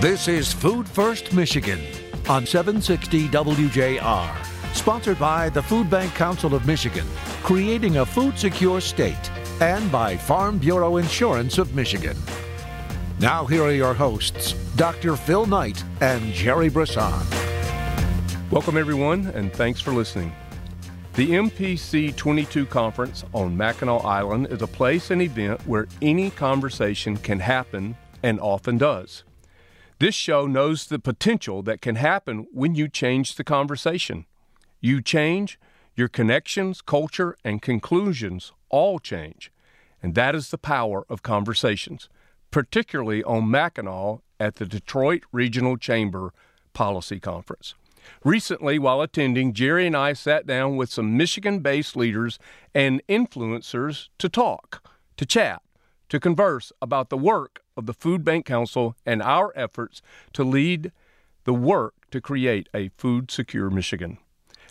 This is Food First Michigan on 760 WJR. Sponsored by the Food Bank Council of Michigan, creating a food secure state, and by Farm Bureau Insurance of Michigan. Now, here are your hosts, Dr. Phil Knight and Jerry Brisson. Welcome, everyone, and thanks for listening. The MPC 22 conference on Mackinac Island is a place and event where any conversation can happen and often does. This show knows the potential that can happen when you change the conversation. You change, your connections, culture, and conclusions all change. And that is the power of conversations, particularly on Mackinac at the Detroit Regional Chamber Policy Conference. Recently, while attending, Jerry and I sat down with some Michigan based leaders and influencers to talk, to chat, to converse about the work of the Food Bank Council and our efforts to lead the work to create a food secure Michigan.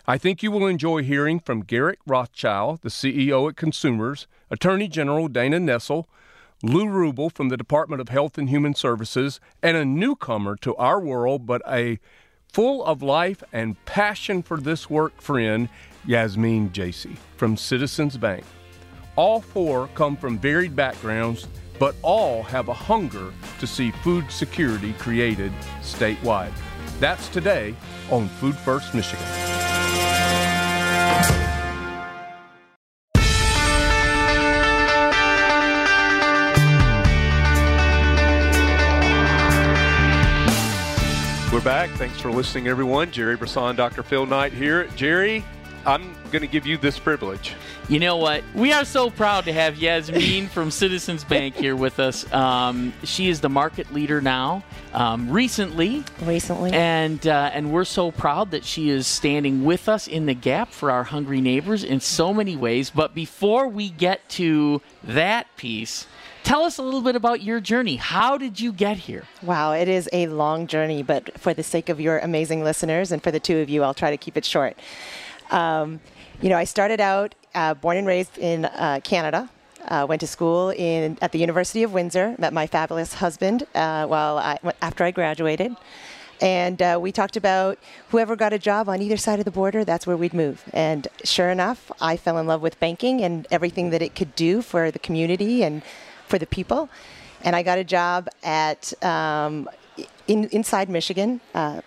I think you will enjoy hearing from Garrick Rochow, the CEO at Consumers, Attorney General Dana Nessel, Lou Roubal from the Department of Health and Human Services, and a newcomer to our world, but a full of life and passion for this work friend, Yasmin Jacey from Citizens Bank. All four come from varied backgrounds, but all have a hunger to see food security created statewide. That's today on Food First Michigan. We're back. Thanks for listening, everyone. Jerry Brisson, Dr. Phil Knight here. Jerry, I'm going to give you this privilege. You know what? We are so proud to have Yasmin from Citizens Bank here with us. Um, she is the market leader now, um, recently. Recently. And, uh, and we're so proud that she is standing with us in the gap for our hungry neighbors in so many ways. But before we get to that piece, Tell us a little bit about your journey. How did you get here? Wow, it is a long journey, but for the sake of your amazing listeners and for the two of you, I'll try to keep it short. Um, you know, I started out uh, born and raised in uh, Canada. Uh, went to school in at the University of Windsor. Met my fabulous husband uh, while I, after I graduated, and uh, we talked about whoever got a job on either side of the border, that's where we'd move. And sure enough, I fell in love with banking and everything that it could do for the community and for the people. And I got a job at um, in, inside Michigan. Uh,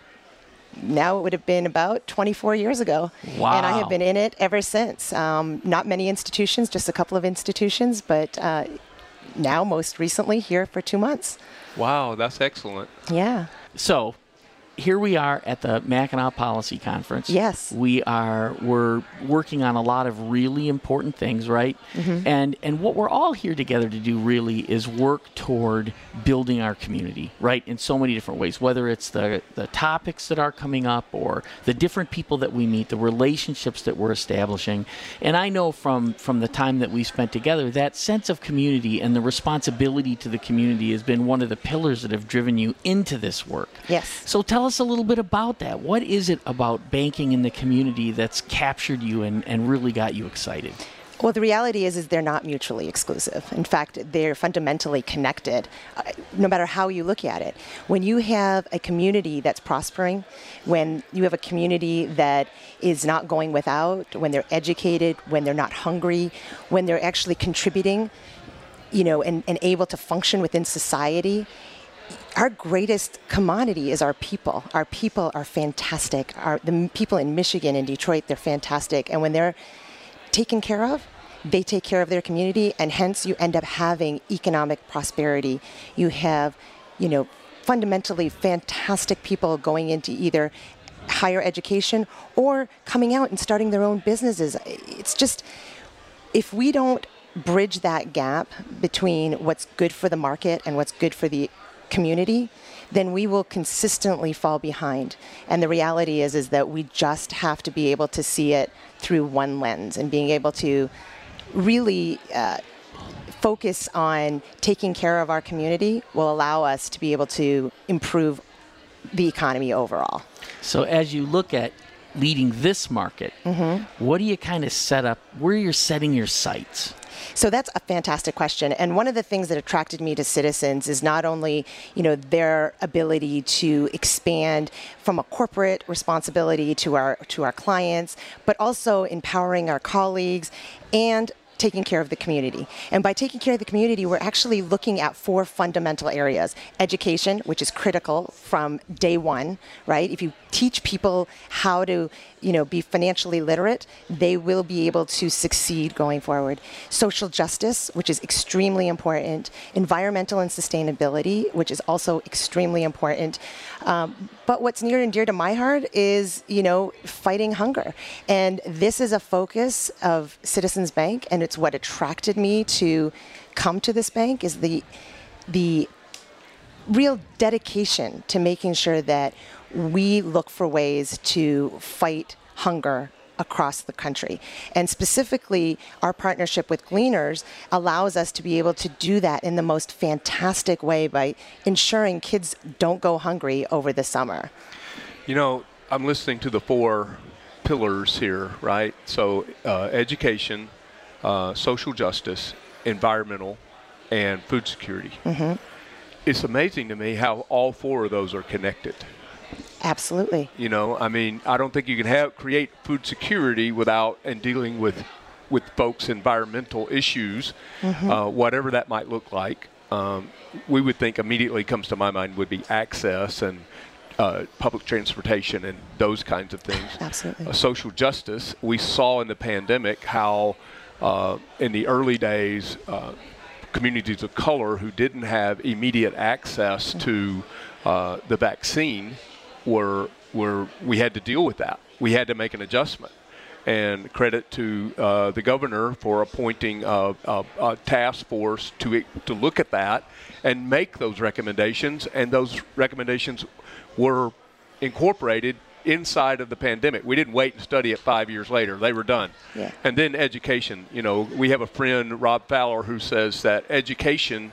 now it would have been about 24 years ago. Wow. And I have been in it ever since. Um, not many institutions, just a couple of institutions, but uh, now most recently here for two months. Wow, that's excellent. Yeah. So, here we are at the Mackinac Policy Conference. Yes. We are we're working on a lot of really important things, right? Mm-hmm. And and what we're all here together to do really is work toward building our community, right? In so many different ways, whether it's the the topics that are coming up or the different people that we meet, the relationships that we're establishing. And I know from from the time that we spent together, that sense of community and the responsibility to the community has been one of the pillars that have driven you into this work. Yes. So tell us a little bit about that. What is it about banking in the community that's captured you and, and really got you excited? Well, the reality is, is they're not mutually exclusive. In fact, they're fundamentally connected, uh, no matter how you look at it. When you have a community that's prospering, when you have a community that is not going without, when they're educated, when they're not hungry, when they're actually contributing, you know, and, and able to function within society, our greatest commodity is our people. Our people are fantastic. Our, the people in Michigan and Detroit, they're fantastic. And when they're taken care of, they take care of their community, and hence you end up having economic prosperity. You have, you know, fundamentally fantastic people going into either higher education or coming out and starting their own businesses. It's just, if we don't bridge that gap between what's good for the market and what's good for the community, then we will consistently fall behind. And the reality is is that we just have to be able to see it through one lens and being able to really uh, focus on taking care of our community will allow us to be able to improve the economy overall. So as you look at leading this market, what do you kind of set up? Where are you're setting your sights? So that's a fantastic question. And one of the things that attracted me to Citizens is not only, you know, their ability to expand from a corporate responsibility to our to our clients, but also empowering our colleagues and taking care of the community. And by taking care of the community, we're actually looking at four fundamental areas. Education, which is critical from day one, right? If you teach people how to, you know, be financially literate, they will be able to succeed going forward. Social justice, which is extremely important. Environmental and sustainability, which is also extremely important. Um, but what's near and dear to my heart is, you know, fighting hunger. And this is a focus of Citizens Bank, and it's what attracted me to come to this bank is the the real dedication to making sure that we look for ways to fight hunger across the country. And specifically, our partnership with Gleaners allows us to be able to do that in the most fantastic way by ensuring kids don't go hungry over the summer. You know, I'm listening to the four pillars here, right? So, uh, education, uh, social justice, environmental, and food security. Mm-hmm. It's amazing to me how all four of those are connected. Absolutely. You know, I mean, I don't think you can have create food security without and dealing with with folks' environmental issues, uh, whatever that might look like. Um, we would think immediately comes to my mind would be access and uh, public transportation and those kinds of things. Absolutely. Uh, social justice. We saw in the pandemic how uh, in the early days. Uh, communities of color who didn't have immediate access to uh, the vaccine were were we had to deal with that. We had to make an adjustment. And credit to uh, the governor for appointing a, a, a task force to to look at that and make those recommendations. And those recommendations were incorporated inside of the pandemic. We didn't wait and study it five years later. They were done. Yeah. And then education. You know, we have a friend, Rob Fowler, who says that education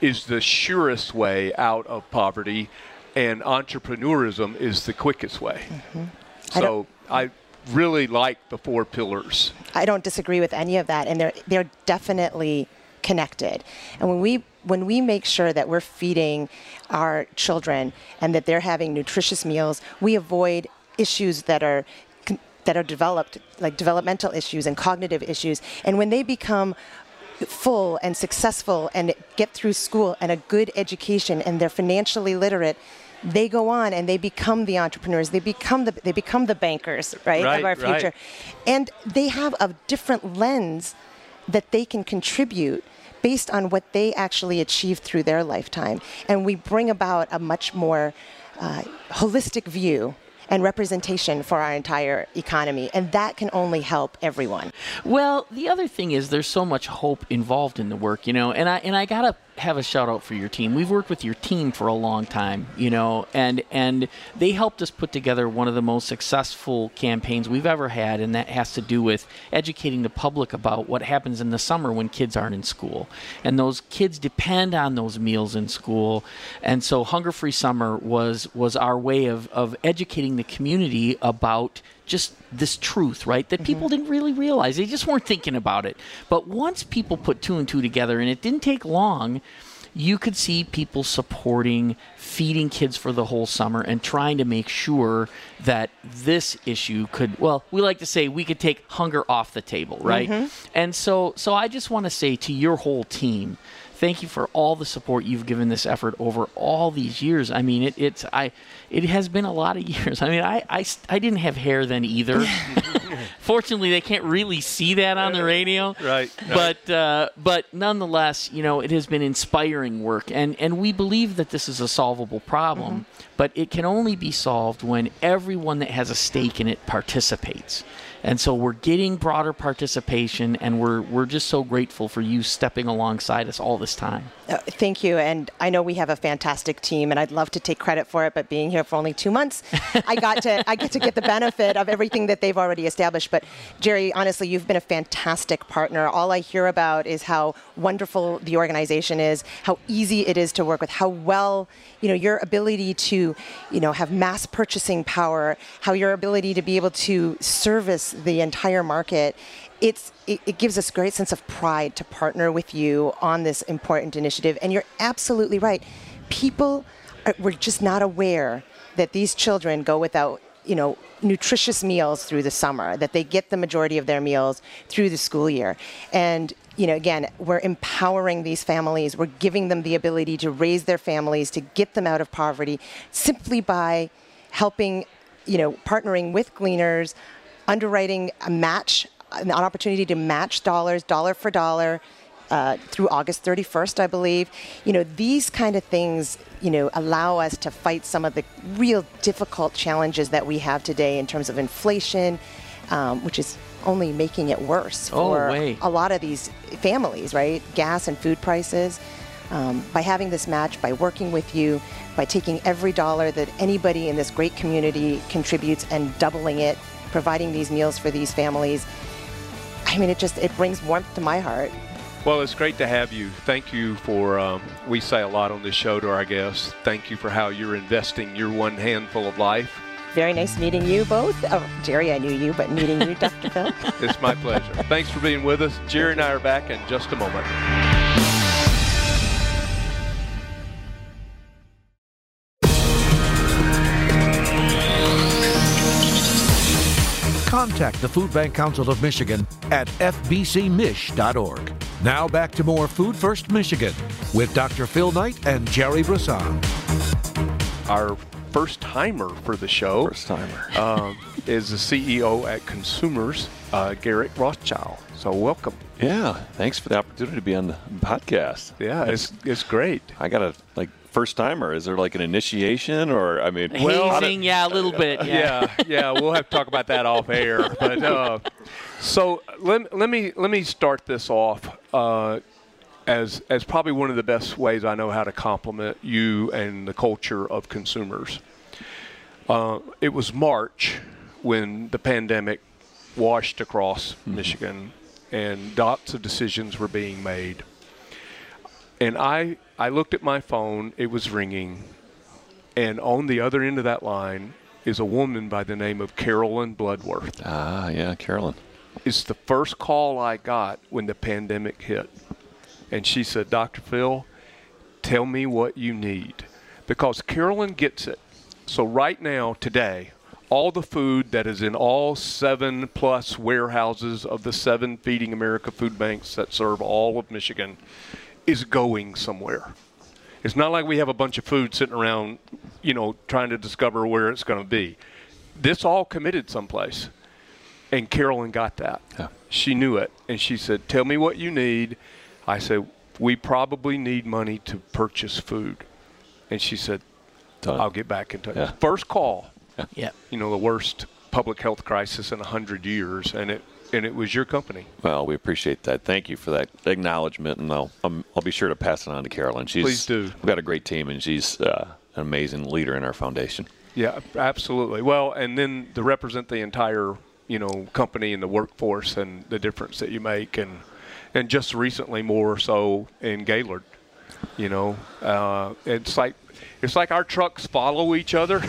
is the surest way out of poverty, and entrepreneurism is the quickest way. Mm-hmm. So don't- I really like the four pillars. I don't disagree with any of that, and they're they're definitely connected. And when we when we make sure that we're feeding our children and that they're having nutritious meals, we avoid issues that are that are developed like developmental issues and cognitive issues. And when they become full and successful and get through school and a good education and they're financially literate they go on and they become the entrepreneurs. They become the they become the bankers right, Right, of our right. future. And they have a different lens that they can contribute based on what they actually achieved through their lifetime. And we bring about a much more uh, holistic view and representation for our entire economy and that can only help everyone. Well, the other thing is there's so much hope involved in the work, you know, and I and I gotta have a shout out for your team. We've worked with your team for a long time, you know, and and they helped us put together one of the most successful campaigns we've ever had, and that has to do with educating the public about what happens in the summer when kids aren't in school, and those kids depend on those meals in school, and so Hunger Free Summer was was our way of of educating the community about just this truth, right? That people mm-hmm. didn't really realize. They just weren't thinking about it. But once people put two and two together, and it didn't take long, you could see people supporting feeding kids for the whole summer and trying to make sure that this issue could well we like to say we could take hunger off the table right mm-hmm. and so so i just want to say to your whole team thank you for all the support you've given this effort over all these years. I mean, it, it's I, it has been a lot of years. I mean, I, I, I didn't have hair then either. Fortunately, they can't really see that on the radio. Right, right. But uh, but nonetheless, you know, it has been inspiring work, and and we believe that this is a solvable problem. Mm-hmm. But it can only be solved when everyone that has a stake in it participates. And so we're getting broader participation, and we're, we're just so grateful for you stepping alongside us all this time. Uh, thank you. And I know we have a fantastic team, and I'd love to take credit for it, but being here for only two months, I got to I get to get the benefit of everything that they've already established. But Jerry, honestly, you've been a fantastic partner. All I hear about is how wonderful the organization is, how easy it is to work with, how well you know your ability to you know have mass purchasing power, how your ability to be able to service the entire market it's it, it, gives us great sense of pride to partner with you on this important initiative. And you're absolutely right. People are, were just not aware that these children go without you know nutritious meals through the summer that they get the majority of their meals through the school year and you know again we're empowering these families we're giving them the ability to raise their families to get them out of poverty simply by helping you know partnering with Gleaners underwriting a match an opportunity to match dollars, dollar for dollar, uh, through August 31st, I believe. You know, these kind of things, you know, allow us to fight some of the real difficult challenges that we have today in terms of inflation, um, which is only making it worse oh, for way. a lot of these families, right? Gas and food prices. Um, by having this match, by working with you, by taking every dollar that anybody in this great community contributes and doubling it, providing these meals for these families, I mean, it just it brings warmth to my heart. Well, it's great to have you. Thank you for, um, we say a lot on this show to our guests. Thank you for how you're investing your one handful of life. Very nice meeting you both. Oh, Jerry, I knew you, but meeting you, Dr. Phil. It's my pleasure. Thanks for being with us. Jerry and I are back in just a moment. contact the Food Bank Council of Michigan at fbcmich.org. Now back to more Food First Michigan with Dr. Phil Knight and Jerry Brisson. Our first timer for the show. First timer. um, is the CEO at Consumers, uh, Garrick Rochow. So welcome. Yeah, thanks for the opportunity to be on the podcast. Yeah, it's it's great. I got a like first timer. Is there like an initiation or I mean, well, hazing, yeah, a little bit. Yeah. yeah, yeah. We'll have to talk about that off air. But uh, so let, let me let me start this off. Uh, as, as probably one of the best ways I know how to compliment you and the culture of consumers. Uh, it was March when the pandemic washed across mm-hmm. Michigan and lots of decisions were being made. And I, I looked at my phone, it was ringing, and on the other end of that line is a woman by the name of Carolyn Bloodworth. Ah, yeah, Carolyn. It's the first call I got when the pandemic hit. And she said, Dr. Phil, tell me what you need. Because Carolyn gets it. So, right now, today, all the food that is in all seven plus warehouses of the seven Feeding America food banks that serve all of Michigan is going somewhere. It's not like we have a bunch of food sitting around, you know, trying to discover where it's going to be. This all committed someplace. And Carolyn got that. Yeah. She knew it. And she said, Tell me what you need. I said, We probably need money to purchase food. And she said, Done. I'll get back in touch. Yeah. First call yeah. You know, the worst public health crisis in 100 years, and it and it was your company. Well, we appreciate that. Thank you for that acknowledgement, and I'll um, I'll be sure to pass it on to Carolyn. She's Please do. We've got a great team, and she's uh, an amazing leader in our foundation. Yeah, absolutely. Well, and then to represent the entire you know company and the workforce and the difference that you make, and and just recently more so in Gaylord. You know, uh, it's like it's like our trucks follow each other.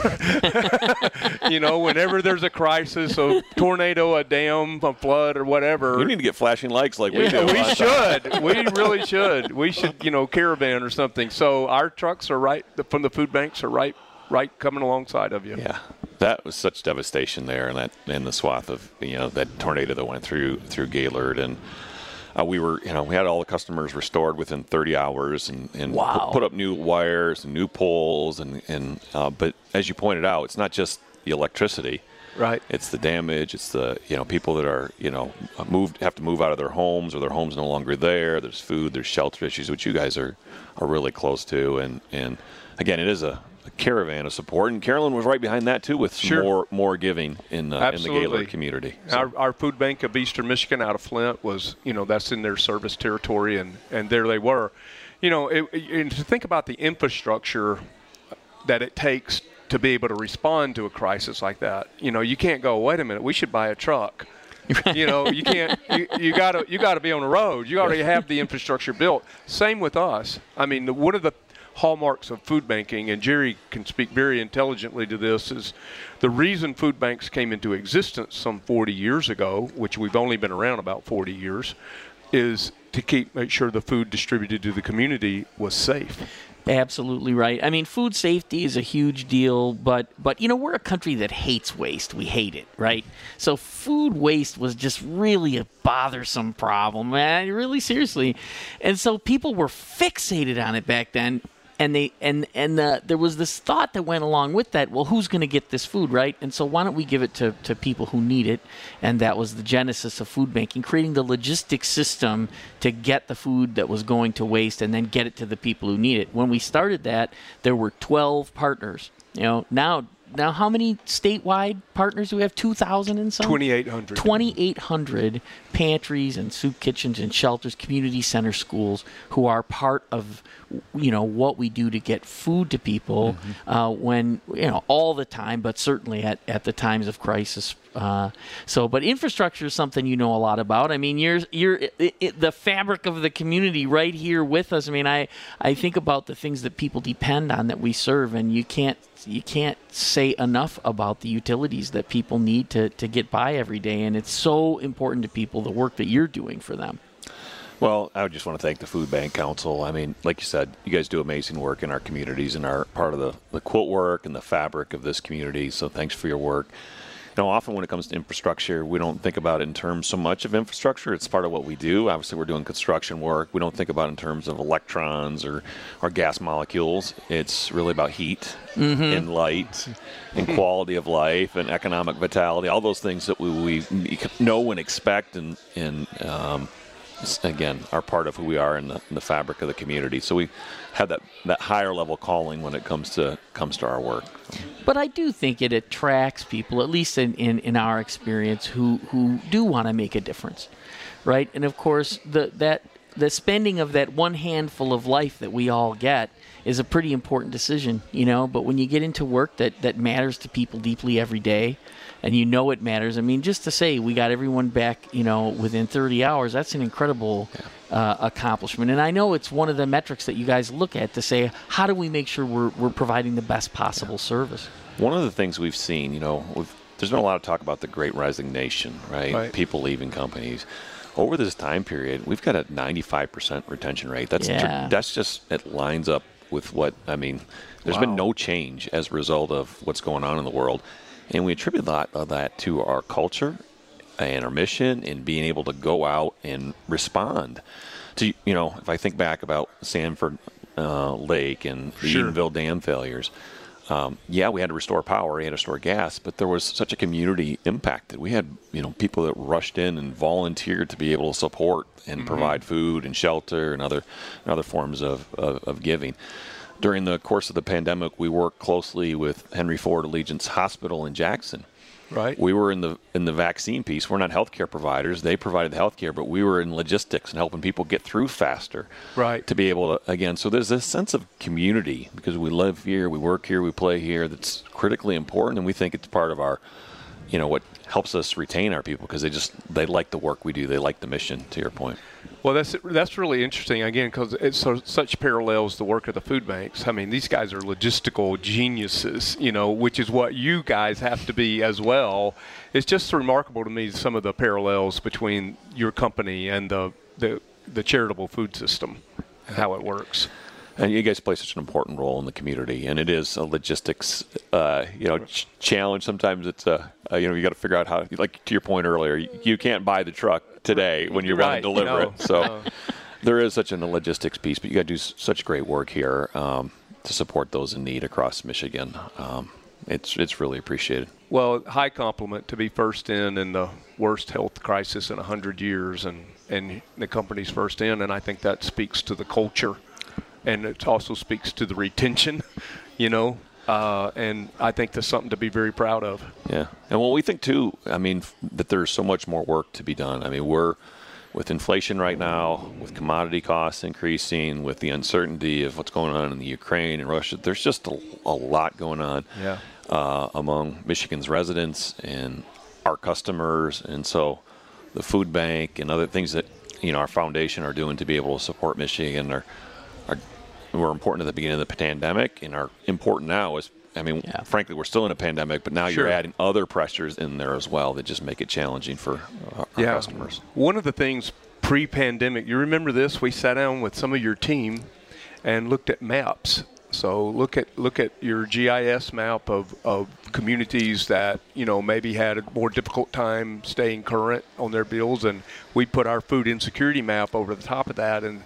you know, whenever there's a crisis, a tornado, a dam, a flood, or whatever. We need to get flashing lights like we do. We should. we really should. We should, you know, caravan or something. So our trucks are right from the food banks are right, right coming alongside of you. Yeah that was such devastation there, and that in the swath of you know that tornado that went through through Gaylord, and uh, we were, you know, we had all the customers restored within 30 hours and, and wow. put, put, up new wires and new poles. And, and uh, but as you pointed out, it's not just the electricity. Right. It's the damage. It's the you know people that are you know moved have to move out of their homes or their homes no longer there. There's food. There's shelter issues, which you guys are are really close to. And and again, it is a caravan of support, and Carolyn was right behind that too with some Sure. more more giving in, uh, in the Gaylord community. So- Our, our food bank of Eastern Michigan out of Flint was, you know, that's in their service territory, and, and there they were. You know, it, and to think about the infrastructure that it takes to be able to respond to a crisis like that. You know, you can't go, wait a minute, we should buy a truck. you know, you can't. You, you gotta. You gotta be on the road. You already have the infrastructure built. Same with us. I mean, the, one of the hallmarks of food banking, and Jerry can speak very intelligently to this, is the reason food banks came into existence some 40 years ago, which we've only been around about 40 years, is to keep make sure the food distributed to the community was safe. Absolutely right. I mean, food safety is a huge deal, but but you know we're a country that hates waste. We hate it, right? So food waste was just really a bothersome problem, man. Really seriously, and so people were fixated on it back then. And they and and there was this thought that went along with that. Well, who's going to get this food, right? And so why don't we give it to, to people who need it? And that was the genesis of food banking, creating the logistics system to get the food that was going to waste and then get it to the people who need it. When we started that, there were 12 partners. You know, now now how many statewide partners do we have? 2,000 and some? 2,800. 2,800 pantries and soup kitchens and shelters, community center schools who are part of, you know, what we do to get food to people uh, when, you know, all the time, but certainly at, at the times of crisis. Uh, so, but infrastructure is something you know a lot about. I mean, you're you're i i the fabric of the community right here with us. I mean, I I think about the things that people depend on that we serve, and you can't you can't say enough about the utilities that people need to, to get by every day and it's so important to people the work that you're doing for them Well, I just want to thank the Food Bank Council. I mean, like you said, you guys do amazing work in our communities and are part of the, the quilt work and the fabric of this community. So thanks for your work. Know, often when it comes to infrastructure, we don't think about it in terms so much of infrastructure. It's part of what we do. Obviously, we're doing construction work. We don't think about it in terms of electrons or, or gas molecules. It's really about heat and light and quality of life and economic vitality, all those things that we, we know and expect and, and um, again are part of who we are in the, in the fabric of the community. So we have that, that higher level calling when it comes to comes to our work. but I do think it attracts people, at least in, in, in our experience, who, who do want to make a difference, right? And of course, the that the spending of that one handful of life that we all get is a pretty important decision, you know. But when you get into work that that matters to people deeply every day, and you know it matters. I mean, just to say we got everyone back, you know, within 30 hours, that's an incredible uh, accomplishment. And I know it's one of the metrics that you guys look at to say, how do we make sure we're, we're providing the best possible service? One of the things we've seen, you know, we've, there's been a lot of talk about the Great Resignation, right? Right. People leaving companies. Over this time period, we've got a 95% retention rate. That's Yeah. that's just it lines up with what I mean. There's been no change as a result of what's going on in the world, and we attribute a lot of that to our culture and our mission and being able to go out and respond to you know if I think back about Sanford uh, Lake and the Sure. Edenville dam failures. Um, yeah, we had to restore power, we had to restore gas, but there was such a community impact that we had, you know, people that rushed in and volunteered to be able to support and provide food and shelter and other and other forms of, of, of giving. During the course of the pandemic, we worked closely with Henry Ford Allegiance Hospital in Jackson. Right. We were in the in the vaccine piece. We're not healthcare providers; they provided the healthcare, but we were in logistics and helping people get through faster. Right. To be able to again, so there's this sense of community because we live here, we work here, we play here. That's critically important, and we think it's part of our, you know, what helps us retain our people because they just they like the work we do, they like the mission. To your point. Well, that's that's really interesting again because it's so, such parallels the work of the food banks. I mean, these guys are logistical geniuses, you know, which is what you guys have to be as well. It's just remarkable to me some of the parallels between your company and the the, the charitable food system and how it works. And you guys play such an important role in the community, and it is a logistics, uh, you know, ch- challenge. Sometimes it's a, uh, you know, you got to figure out how. Like to your point earlier, you, you can't buy the truck today when you're Right, going to deliver no, it. So no. there is such a logistics piece, but you got to do s- such great work here um, to support those in need across Michigan. Um, it's it's really appreciated. Well, high compliment to be first in in the worst health crisis in 100 years and, and the company's first in. And I think that speaks to the culture and it also speaks to the retention, you know. uh, and I think that's something to be very proud of. Yeah, and well, we think too. I mean, that there's so much more work to be done. I mean, we're with inflation right now, with commodity costs increasing, with the uncertainty of what's going on in the Ukraine and Russia. There's just a, a lot going on Yeah. uh, among Michigan's residents and our customers, and so the food bank and other things that you know our foundation are doing to be able to support Michigan are were important at the beginning of the pandemic and are important now. Is I mean, Yeah. frankly, we're still in a pandemic, but now Sure. you're adding other pressures in there as well that just make it challenging for uh, our, our customers. One of the things pre-pandemic, you remember this? We sat down with some of your team and looked at maps. So look at look at your GIS map of, of communities that you know maybe had a more difficult time staying current on their bills, and we put our food insecurity map over the top of that. And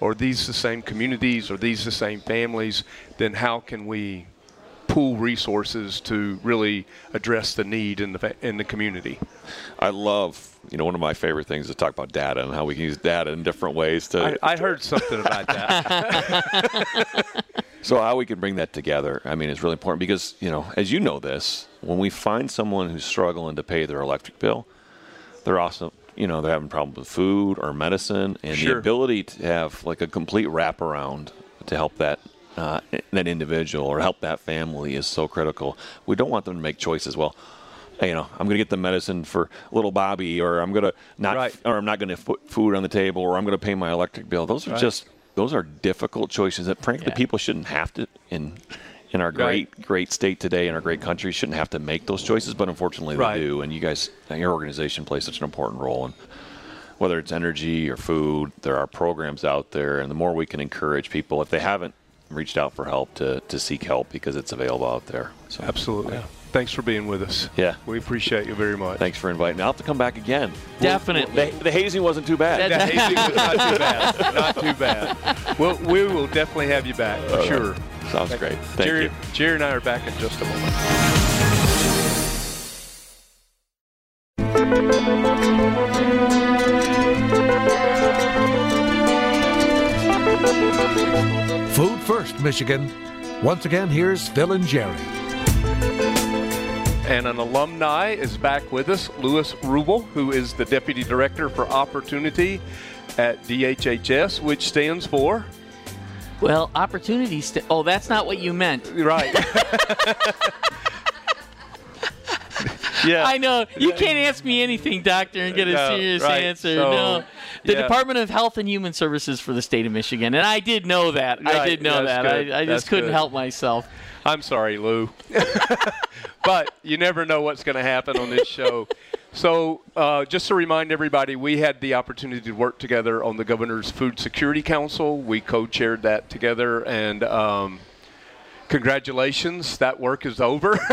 are these the same communities? Are these the same families? Then how can we pool resources to really address the need in the in the community? I love, you know, one of my favorite things is to talk about data and how we can use data in different ways to. I, I heard something about that. So how we can bring that together, I mean, is really important because you know, as you know this, when we find someone who's struggling to pay their electric bill, they're also, you know, they're having problems with food or medicine, and Sure. the ability to have like a complete wraparound to help that. Uh, that individual or help that family is so critical. We don't want them to make choices. Well, you know, I'm going to get the medicine for little Bobby, or I'm going to not, Right. or I'm not going to put food on the table, or I'm going to pay my electric bill. Those are Right. just those are difficult choices that, frankly, Yeah. people shouldn't have to in in our great Right. great state today in our great country shouldn't have to make those choices, but unfortunately they Right. do. And you guys, your organization plays such an important role. And whether it's energy or food, there are programs out there, and the more we can encourage people, if they haven't reached out for help, to to seek help because it's available out there. So Absolutely. Thanks for being with us. Yeah. We appreciate you very much. Thanks for inviting. me. I'll have to come back again. Definitely. The, the hazing wasn't too bad. That's- The hazing was not too bad. Not too bad. Well, we will definitely have you back for sure. Sounds great. Thank Jerry, you. Jerry and I are back in just a moment. Food First, Michigan. Once again, here's Phil and Jerry. And an alumni is back with us, Lewis Roubal, who is the Deputy Director for Opportunity at DHHS, which stands for. Well, opportunities. St- oh, that's not what you meant. Right. yeah. I know you can't ask me anything, doctor, and get a No, serious right. answer. So, no, the yeah. Department of Health and Human Services for the state of Michigan, and I did know that. I did know that's that. I, I That's just couldn't good. help myself. I'm sorry, Lou. but you never know what's going to happen on this show. So, uh, just to remind everybody, we had the opportunity to work together on the Governor's Food Security Council. We co chaired that together, and um, congratulations, that work is over.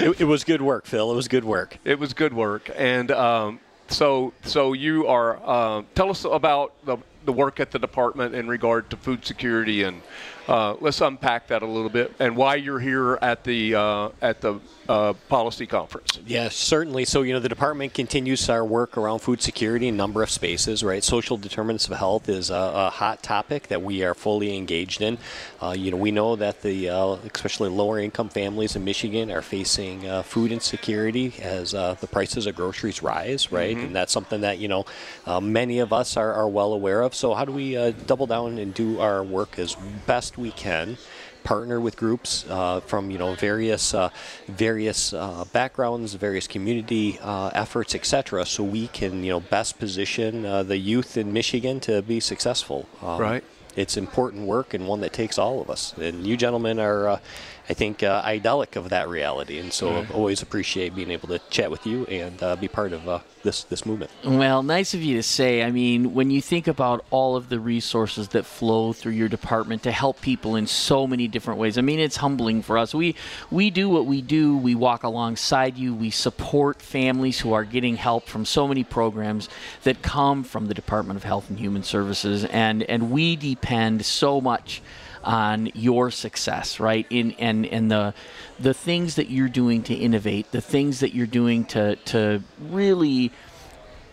It, it was good work, Phil. It was good work. it was good work. And um, so, so you are, uh, tell us about the, the work at the department in regard to food security, and uh, let's unpack that a little bit, and why you're here at the uh, at the uh, policy conference. Yes, certainly. So, you know, the department continues our work around food security in a number of spaces, right? Social determinants of health is a, a hot topic that we are fully engaged in. Uh, you know, we know that the, uh, especially lower income families in Michigan are facing uh, food insecurity as uh, the prices of groceries rise, right? And that's something that, you know, uh, many of us are, are well aware of. So, how do we uh, double down and do our work as best we can? partner with groups uh, from you know various uh, various uh, backgrounds, various community uh, efforts, etc. So we can you know best position uh, the youth in Michigan to be successful. Um, Right. It's important work and one that takes all of us. And you gentlemen are, uh, I think, uh, idyllic of that reality. And so I always appreciate being able to chat with you and uh, be part of uh, this this movement. Well, nice of you to say. I mean, when you think about all of the resources that flow through your department to help people in so many different ways, I mean, it's humbling for us. We we do what we do. We walk alongside you. We support families who are getting help from so many programs that come from the Department of Health and Human Services, and and we depend so much on your success, right? In and and the the things that you're doing to innovate, the things that you're doing to to really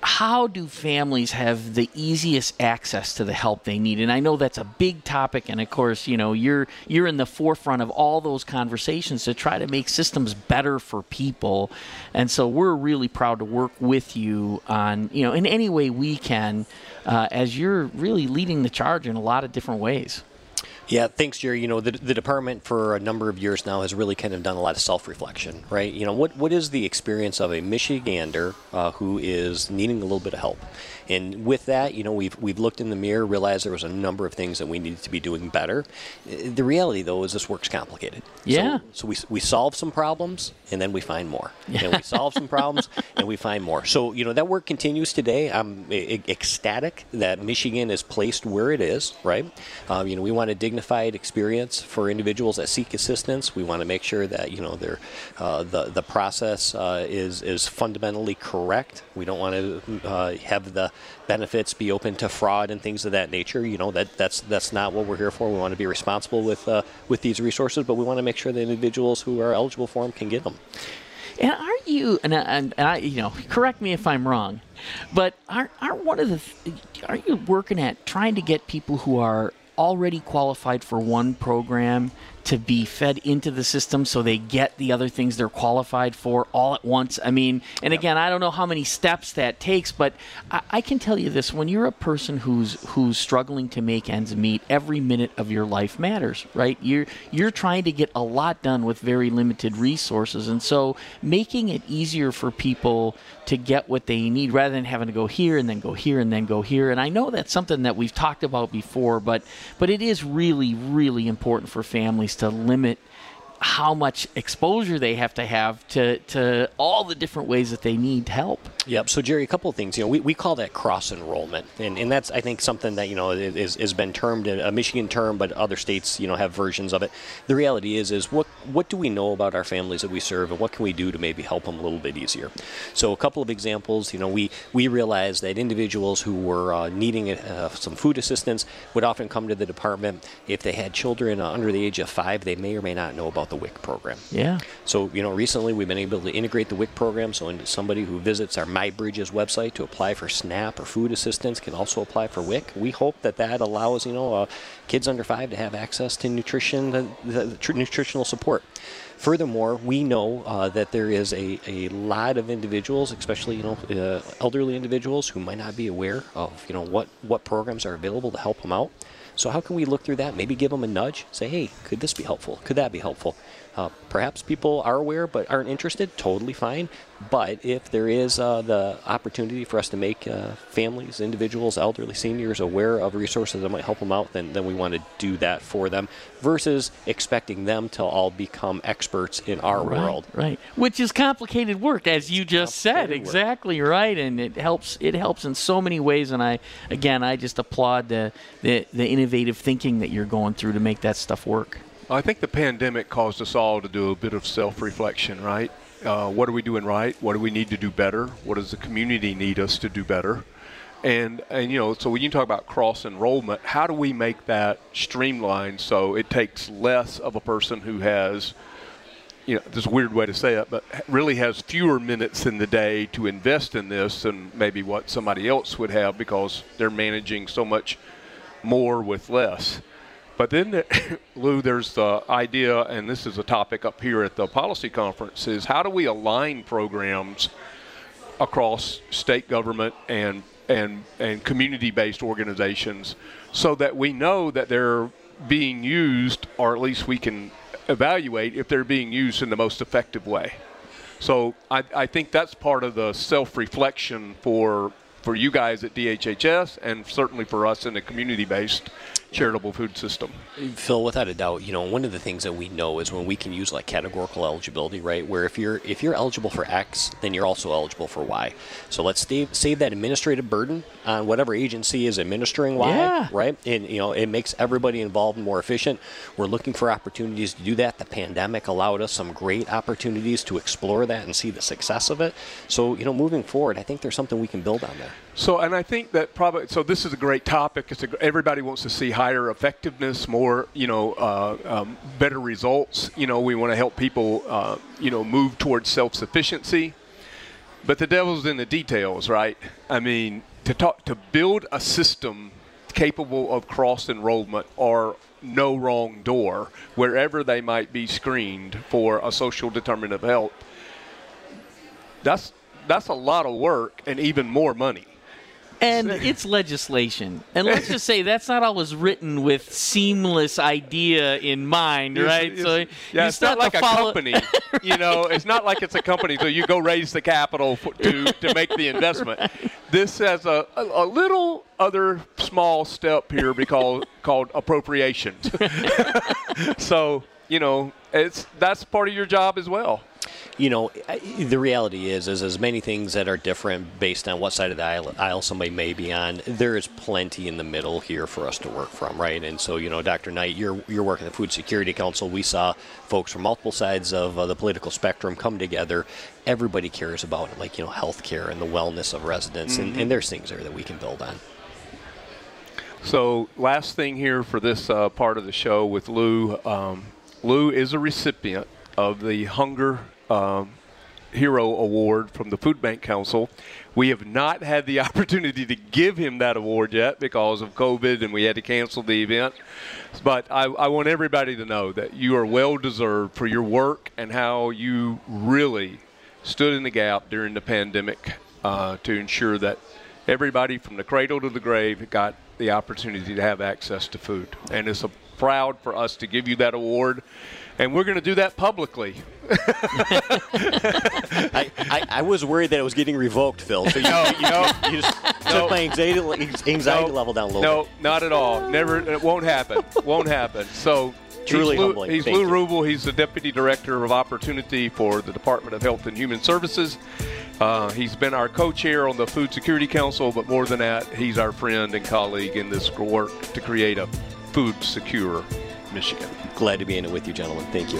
how do families have the easiest access to the help they need? And I know that's a big topic, and of course, you know, you're you're in the forefront of all those conversations to try to make systems better for people. And so we're really proud to work with you on, you know, in any way we can, uh, as you're really leading the charge in a lot of different ways. Yeah, thanks, Jerry. You know, the, the department for a number of years now has really kind of done a lot of self-reflection, right? You know, what what is the experience of a Michigander uh, who is needing a little bit of help? And with that, you know, we've we've looked in the mirror, realized there was a number of things that we needed to be doing better. The reality, though, is this work's complicated. Yeah. So, so we, we solve some problems, and then we find more. And we solve some problems, and we find more. So you know that work continues today. I'm ecstatic that Michigan is placed where it is. Right. Um, you know, we want a dignified experience for individuals that seek assistance. We want to make sure that you know uh, the the process uh, is is fundamentally correct. We don't want to uh, have the benefits be open to fraud and things of that nature. You know that that's that's not what we're here for. We want to be responsible with uh, with these resources, but we want to make sure that individuals who are eligible for them can get them. And are you and, and, and I, you know, correct me if I'm wrong, but are are one of the are you working at trying to get people who are already qualified for one program to be fed into the system so they get the other things they're qualified for all at once. I mean, and yep. again, I don't know how many steps that takes, but I, I, can tell you this: when you're a person who's who's struggling to make ends meet, every minute of your life matters, right? You're you're trying to get a lot done with very limited resources, and so making it easier for people to get what they need rather than having to go here and then go here and then go here. And I know that's something that we've talked about before, but but it is really really important for families to limit how much exposure they have to have to, to all the different ways that they need help. Yep. So Jerry, a couple of things. You know, we, we call that cross enrollment, and, and that's I think something that you know is has been termed a Michigan term, but other states you know have versions of it. The reality is is what what do we know about our families that we serve, and what can we do to maybe help them a little bit easier? So a couple of examples. You know, we we realized that individuals who were uh, needing uh, some food assistance would often come to the department if they had children uh, under the age of five. They may or may not know about the WIC program. Yeah. So you know, recently we've been able to integrate the WIC program, so somebody who visits our MI Bridges website to apply for SNAP or food assistance can also apply for WIC. We hope that that allows you know uh, kids under five to have access to nutrition, the, the, the nutritional support. Furthermore, we know uh, that there is a, a lot of individuals, especially you know uh, elderly individuals, who might not be aware of you know what what programs are available to help them out. So how can we look through that? Maybe give them a nudge. Say, hey, could this be helpful? Could that be helpful? Uh, perhaps people are aware but aren't interested. Totally fine. But if there is uh, the opportunity for us to make uh, families, individuals, elderly seniors aware of resources that might help them out, then, then we want to do that for them versus expecting them to all become experts in our right, world. Right. Which is complicated work, as you just said. Exactly right. And it helps it helps in so many ways. And I again I just applaud the, the, the innovative thinking that you're going through to make that stuff work. I think the pandemic caused us all to do a bit of self reflection, right? Uh, what are we doing right? What do we need to do better? What does the community need us to do better? And, and you know, so when you talk about cross enrollment, how do we make that streamlined so it takes less of a person who has, you know, this weird way to say it, but really has fewer minutes in the day to invest in this than maybe what somebody else would have because they're managing so much more with less. But then, Lou, there's the idea, and this is a topic up here at the policy conference, is how do we align programs across state government and and and community-based organizations so that we know that they're being used, or at least we can evaluate if they're being used in the most effective way. So I, I think that's part of the self-reflection for for you guys at DHHS and certainly for us in the community-based charitable food system. Phil, without a doubt, you know one of the things that we know is when we can use like categorical eligibility, right? Where if you're if you're eligible for X, then you're also eligible for Y. So let's save, save that administrative burden on whatever agency is administering Y, yeah. right? And you know it makes everybody involved more efficient. We're looking for opportunities to do that. The pandemic allowed us some great opportunities to explore that and see the success of it. So you know, moving forward, I think there's something we can build on there. So, and I think that probably so. This is a great topic. It's a, everybody wants to see higher effectiveness, more you know, uh, um, better results. You know, we want to help people, uh, you know, move towards self-sufficiency. but the devil's in the details, right? I mean, to talk to build a system capable of cross enrollment or no wrong door wherever they might be screened for a social determinant of health. That's that's a lot of work and even more money and it's legislation. And let's just say that's not always written with seamless idea in mind, right? It's, so yeah, it's not like a company. you know, it's not like it's a company. So you go raise the capital to to make the investment. This has a, a, a little other small step here because called appropriations. so you know, it's that's part of your job as well you know, the reality is, is as many things that are different based on what side of the aisle, aisle, somebody may be on. There is plenty in the middle here for us to work from, right? And so, you know, Dr. Knight, you're you're working the Food Security Council. We saw folks from multiple sides of uh, the political spectrum come together. Everybody cares about like you know health care and the wellness of residents, mm-hmm. and, and, there's things there that we can build on. So, last thing here for this uh, part of the show with Lou. Um, Lou is a recipient of the Hunger um, Hero Award from the Food Bank Council. We have not had the opportunity to give him that award yet because of COVID and we had to cancel the event. But I, I want everybody to know that you are well deserved for your work and how you really stood in the gap during the pandemic uh, to ensure that everybody from the cradle to the grave got the opportunity to have access to food. And it's a proud for us to give you that award and we're going to do that publicly. I, I, I, was worried that it was getting revoked, Phil. So you, no, you, no, you just no, took my anxiety, anxiety no, level down a little no, bit. Not at all. Never. It won't happen. won't happen. So Truly he's Lou, humbling. He's Thank Lou you. Roubal. He's the Deputy Director of Opportunity for the Department of Health and Human Services. Uh, he's been our co-chair on the Food Security Council, but more than that, he's our friend and colleague in this work to create a food secure Michigan. Glad to be in it with you, gentlemen. Thank you.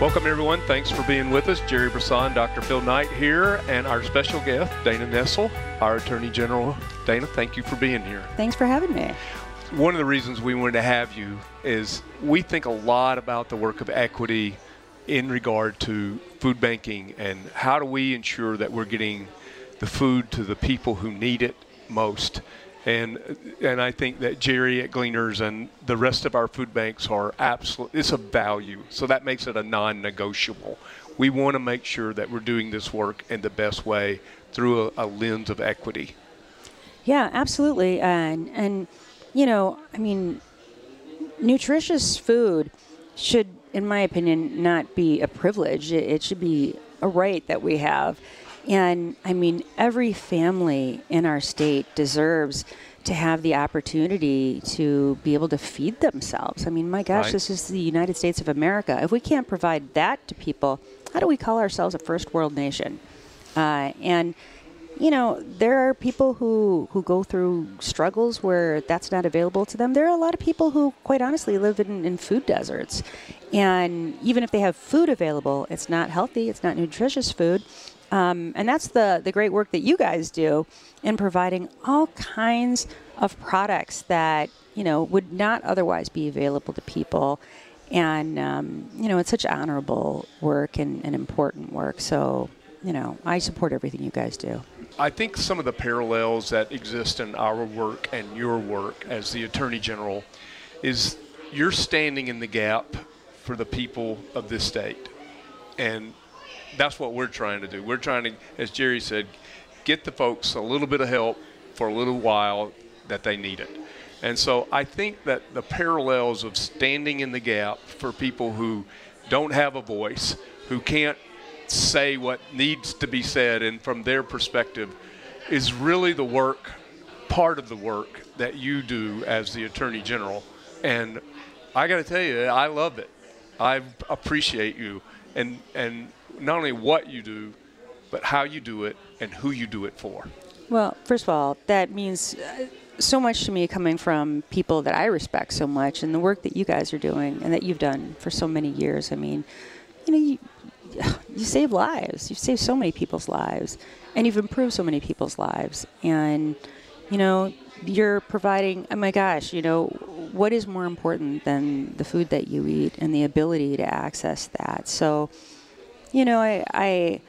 Welcome, everyone. Thanks for being with us. Jerry Brisson, Dr. Phil Knight here, and our special guest, Dana Nessel, our Attorney General. Dana, thank you for being here. Thanks for having me. One of the reasons we wanted to have you is we think a lot about the work of equity in regard to food banking and how do we ensure that we're getting the food to the people who need it most. And and I think that Jerry at Gleaners and the rest of our food banks are absolute. It's a value, so that makes it a non-negotiable. We want to make sure that we're doing this work in the best way through a, a lens of equity. Yeah, absolutely. And and you know, I mean, nutritious food should, in my opinion, not be a privilege. It, it should be a right that we have. And I mean, every family in our state deserves to have the opportunity to be able to feed themselves. I mean, my gosh, right. this is the United States of America. If we can't provide that to people, how do we call ourselves a first world nation? Uh, and you know, there are people who, who go through struggles where that's not available to them. There are a lot of people who, quite honestly, live in, in food deserts. And even if they have food available, it's not healthy, it's not nutritious food. Um, and that's the, the great work that you guys do in providing all kinds of products that, you know, would not otherwise be available to people. And, um, you know, it's such honorable work and, and important work. So, you know, I support everything you guys do. I think some of the parallels that exist in our work and your work as the Attorney General is you're standing in the gap for the people of this state. And that's what we're trying to do. We're trying to, as Jerry said, get the folks a little bit of help for a little while that they need it. And so I think that the parallels of standing in the gap for people who don't have a voice, who can't say what needs to be said, and from their perspective, is really the work, part of the work that you do as the Attorney General. And I got to tell you, I love it. I appreciate you. And, and not only what you do, but how you do it and who you do it for. Well, first of all, that means uh, so much to me coming from people that I respect so much and the work that you guys are doing and that you've done for so many years. I mean, you know, you, you save lives. You've saved so many people's lives and you've improved so many people's lives. And, you know, you're providing, oh my gosh, you know, what is more important than the food that you eat and the ability to access that? So, you know, I, I,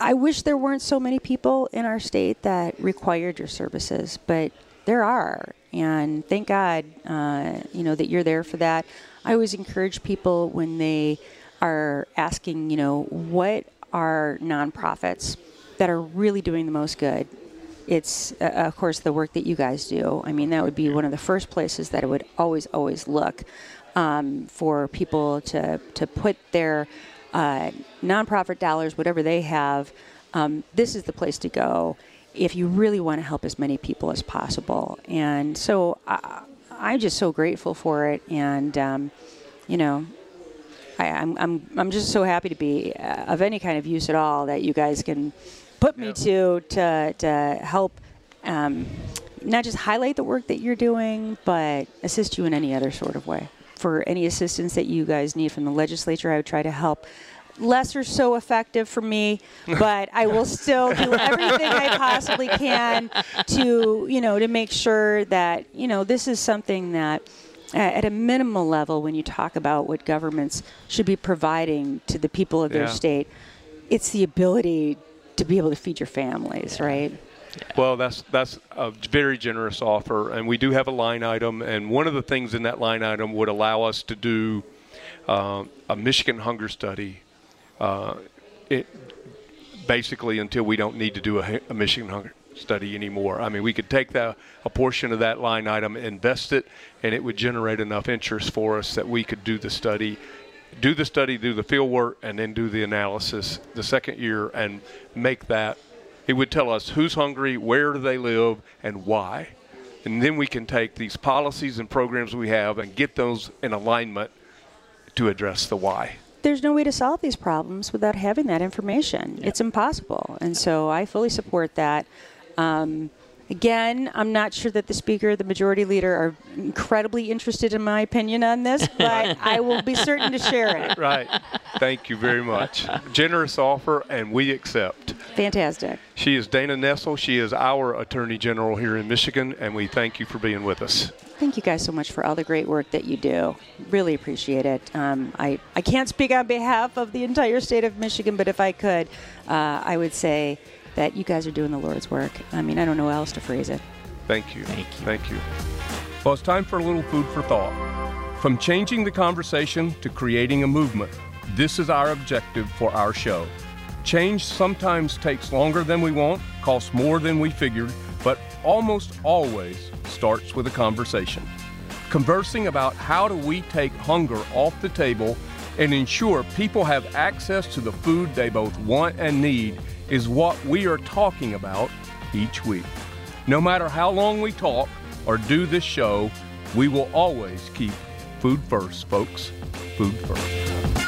I wish there weren't so many people in our state that required your services, but there are, and thank God, uh, you know, that you're there for that. I always encourage people when they are asking, you know, what are nonprofits that are really doing the most good it's uh, of course the work that you guys do. I mean, that would be one of the first places that it would always always look um, for people to to put their uh, nonprofit dollars, whatever they have. Um, this is the place to go if you really want to help as many people as possible. And so I, I'm just so grateful for it, and um, you know, I, am I'm, I'm I'm just so happy to be uh, of any kind of use at all that you guys can put me to to to help um, not just highlight the work that you're doing, but assist you in any other sort of way. For any assistance that you guys need from the legislature, I would try to help. Less or so effective for me, but I will still do everything I possibly can to, you know, to make sure that, you know, this is something that at a minimal level, when you talk about what governments should be providing to the people of their Yeah. state, it's the ability to be able to feed your families, right? Well, that's that's a very generous offer, and we do have a line item. And one of the things in that line item would allow us to do uh, a Michigan hunger study. Uh, it basically until we don't need to do a, a Michigan hunger study anymore. I mean, we could take that a portion of that line item, invest it, and it would generate enough interest for us that we could do the study do the study, do the field work, and then do the analysis the second year and make that. It would tell us who's hungry, where do they live, and why. And then we can take these policies and programs we have and get those in alignment to address the why. There's no way to solve these problems without having that information. It's impossible. And so I fully support that. Um, again, I'm not sure that the speaker, the majority leader, are incredibly interested in my opinion on this, but I will be certain to share it. Right. Thank you very much. Generous offer, and we accept. Fantastic. She is Dana Nessel. She is our Attorney General here in Michigan, and we thank you for being with us. Thank you guys so much for all the great work that you do. Really appreciate it. Um, I, I can't speak on behalf of the entire state of Michigan, but if I could, uh, I would say that you guys are doing the Lord's work. I mean, I don't know how else to phrase it. Thank you. Thank you. Thank you. Well, it's time for a little food for thought. From changing the conversation to creating a movement, this is our objective for our show. Change sometimes takes longer than we want, costs more than we figured, but almost always starts with a conversation. Conversing about how do we take hunger off the table and ensure people have access to the food they both want and need is what we are talking about each week. No matter how long we talk or do this show, we will always keep food first, folks. Food first.